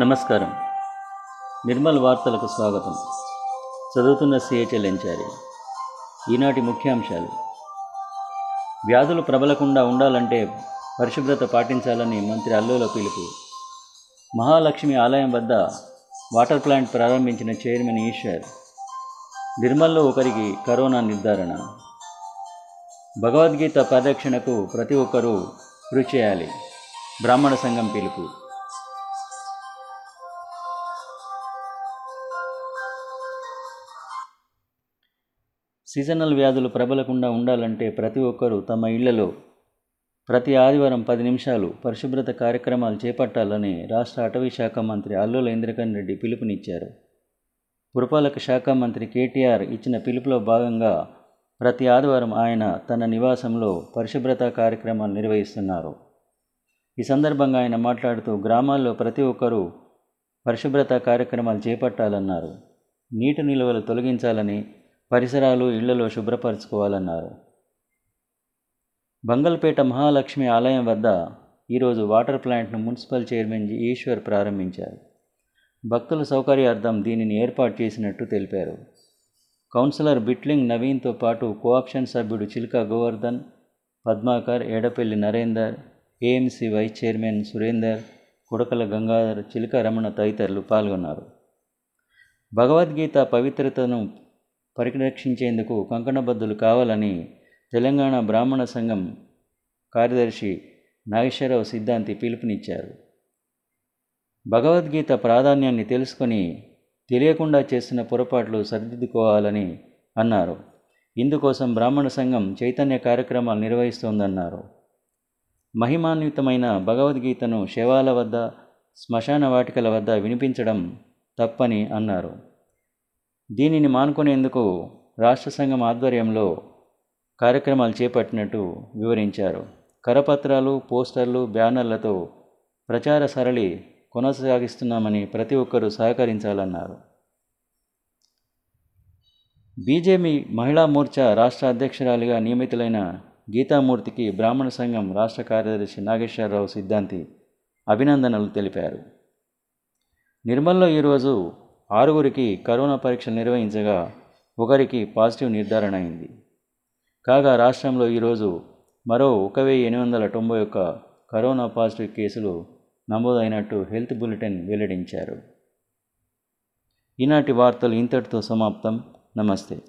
నమస్కారం. నిర్మల్ వార్తలకు స్వాగతం. చదువుతున్న సిహెచ్ఎల్ ఎంచారి ఈనాటి ముఖ్యాంశాలు. వ్యాధులు ప్రబలకుండా ఉండాలంటే పరిశుభ్రత పాటించాలని మంత్రి అల్లుల పిలుపు. మహాలక్ష్మి ఆలయం వద్ద వాటర్ ప్లాంట్ ప్రారంభించిన చైర్మన్ ఈశ్వర్. నిర్మల్లో ఒకరికి కరోనా నిర్ధారణ. భగవద్గీత పరిరక్షణకు ప్రతి ఒక్కరూ కృషి చేయాలి. బ్రాహ్మణ సంఘం పిలుపు. సీజనల్ వ్యాధులు ప్రబలకుండా ఉండాలంటే ప్రతి ఒక్కరూ తమ ఇళ్ళలో ప్రతి ఆదివారం పది నిమిషాలు పరిశుభ్రత కార్యక్రమాలు చేపట్టాలని రాష్ట్ర అటవీ శాఖ మంత్రి అల్లుల ఇంద్రకరణ్ రెడ్డి పిలుపునిచ్చారు. పురపాలక శాఖ మంత్రి కేటీఆర్ ఇచ్చిన పిలుపులో భాగంగా ప్రతి ఆదివారం ఆయన తన నివాసంలో పరిశుభ్రత కార్యక్రమాలు నిర్వహిస్తున్నారు. ఈ సందర్భంగా ఆయన మాట్లాడుతూ గ్రామాల్లో ప్రతి ఒక్కరూ పరిశుభ్రత కార్యక్రమాలు చేపట్టాలన్నారు. నీటి నిల్వలు తొలగించాలని పరిసరాలు ఇళ్ళలో శుభ్రపరచుకోవాలన్నారు. బంగల్పేట మహాలక్ష్మి ఆలయం వద్ద ఈరోజు వాటర్ ప్లాంట్ను మున్సిపల్ చైర్మన్ ఈశ్వర్ ప్రారంభించారు. భక్తుల సౌకర్యార్థం దీనిని ఏర్పాటు చేసినట్టు తెలిపారు. కౌన్సిలర్ బిట్లింగ్ నవీన్తో పాటు కోఆప్షన్ సభ్యుడు Chiluka Govardhan Padmakar Edapalli Narender AMC vice chairman Surender Kudakala Gangadhar Chiluka Ramana తదితరులు పాల్గొన్నారు. భగవద్గీత పవిత్రతను పరిరక్షించేందుకు కంకణబద్ధులు కావాలని తెలంగాణ బ్రాహ్మణ సంఘం కార్యదర్శి నాగేశ్వరరావు సిద్ధాంతి పిలుపునిచ్చారు. భగవద్గీత ప్రాధాన్యాన్ని తెలుసుకొని తెలియకుండా చేసిన పొరపాట్లు సరిదిద్దుకోవాలని అన్నారు. ఇందుకోసం బ్రాహ్మణ సంఘం చైతన్య కార్యక్రమాలు నిర్వహిస్తోందన్నారు. మహిమాన్వితమైన భగవద్గీతను శవాల వద్ద శ్మశాన వాటికల వద్ద వినిపించడం తప్పని అన్నారు. దీనిని మానుకునేందుకు రాష్ట్ర సంఘం ఆధ్వర్యంలో కార్యక్రమాలు చేపట్టినట్టు వివరించారు. కరపత్రాలు పోస్టర్లు బ్యానర్లతో ప్రచార సరళి కొనసాగిస్తున్నామని ప్రతి ఒక్కరూ సహకరించాలన్నారు. బీజేపీ మహిళా మోర్చా రాష్ట్ర అధ్యక్షురాలిగా నియమితులైన గీతామూర్తికి బ్రాహ్మణ సంఘం రాష్ట్ర కార్యదర్శి నాగేశ్వరరావు సిద్ధాంతి అభినందనలు తెలిపారు. నిర్మల్లో ఈరోజు ఆరుగురికి కరోనా పరీక్ష నిర్వహించగా ఒకరికి పాజిటివ్ నిర్ధారణ అయింది. కాగా రాష్ట్రంలో ఈరోజు మరో ఒక వెయ్యి ఎనిమిది వందల తొంభై ఒక్క కరోనా పాజిటివ్ కేసులు నమోదైనట్టు హెల్త్ బులెటిన్ వెల్లడించారు. ఈనాటి వార్తలు ఇంతటితో సమాప్తం. నమస్తే.